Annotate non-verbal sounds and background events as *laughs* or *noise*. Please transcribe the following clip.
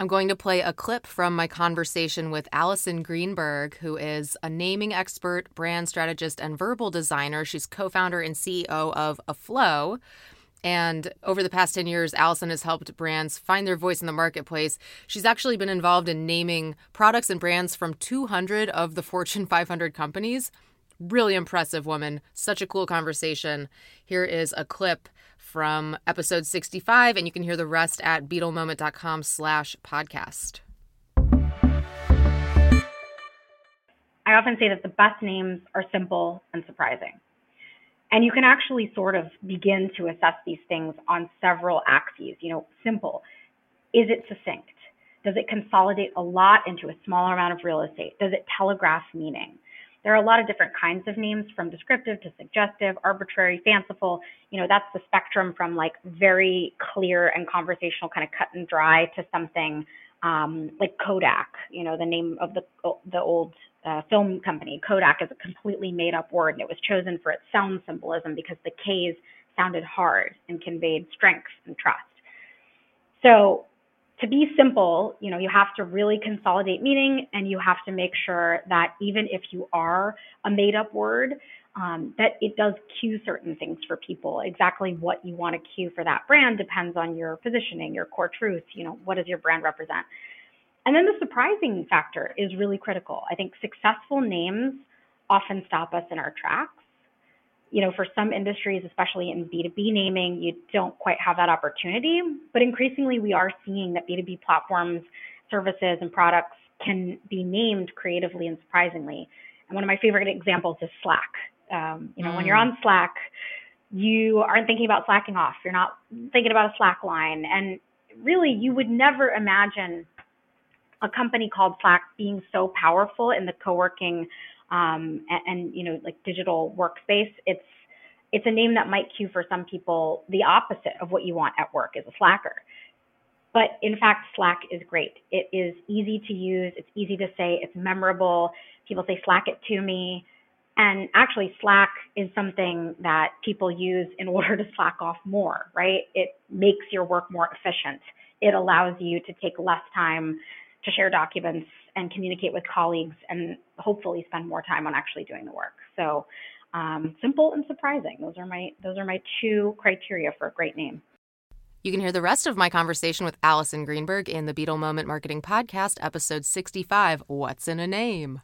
I'm going to play a clip from my conversation with Allison Greenberg, who is a naming expert, brand strategist, and verbal designer. She's co founder and CEO of Aflow. And over the past 10 years, Allison has helped brands find their voice in the marketplace. She's actually been involved in naming products and brands from 200 of the Fortune 500 companies. Really impressive woman. Such a cool conversation. Here is a clip from episode 65, and you can hear the rest at beetlemoment.com slash podcast. I often say that the best names are simple and surprising. And you can actually sort of begin to assess these things on several axes. You know, simple. Is it succinct? Does it consolidate a lot into a smaller amount of real estate? Does it telegraph meaning? There are a lot of different kinds of names from descriptive to suggestive, arbitrary, fanciful. You know, that's the spectrum from like very clear and conversational, kind of cut and dry to something um, like Kodak, you know, the name of the, the old uh, film company. Kodak is a completely made up word and it was chosen for its sound symbolism because the K's sounded hard and conveyed strength and trust. So to be simple, you know, you have to really consolidate meaning and you have to make sure that even if you are a made up word, um, that it does cue certain things for people. Exactly what you want to cue for that brand depends on your positioning, your core truth, you know, what does your brand represent? And then the surprising factor is really critical. I think successful names often stop us in our tracks you know, for some industries, especially in B2B naming, you don't quite have that opportunity. But increasingly, we are seeing that B2B platforms, services, and products can be named creatively and surprisingly. And one of my favorite examples is Slack. Um, you know, mm. when you're mm. on Slack, you aren't thinking about slacking off. You're not thinking about a Slack line. And really, you would never imagine a company called Slack being so powerful in the co working um, and, and you know like digital workspace it's it's a name that might cue for some people the opposite of what you want at work is a slacker. But in fact slack is great. It is easy to use it's easy to say it's memorable people say slack it to me. And actually slack is something that people use in *laughs* order to slack off more right? It makes your work more efficient. It allows you to take less time to share documents and communicate with colleagues and hopefully spend more time on actually doing the work. So um, simple and surprising. Those are my those are my two criteria for a great name. You can hear the rest of my conversation with Allison Greenberg in the Beetle Moment Marketing Podcast, episode 65 What's in a Name?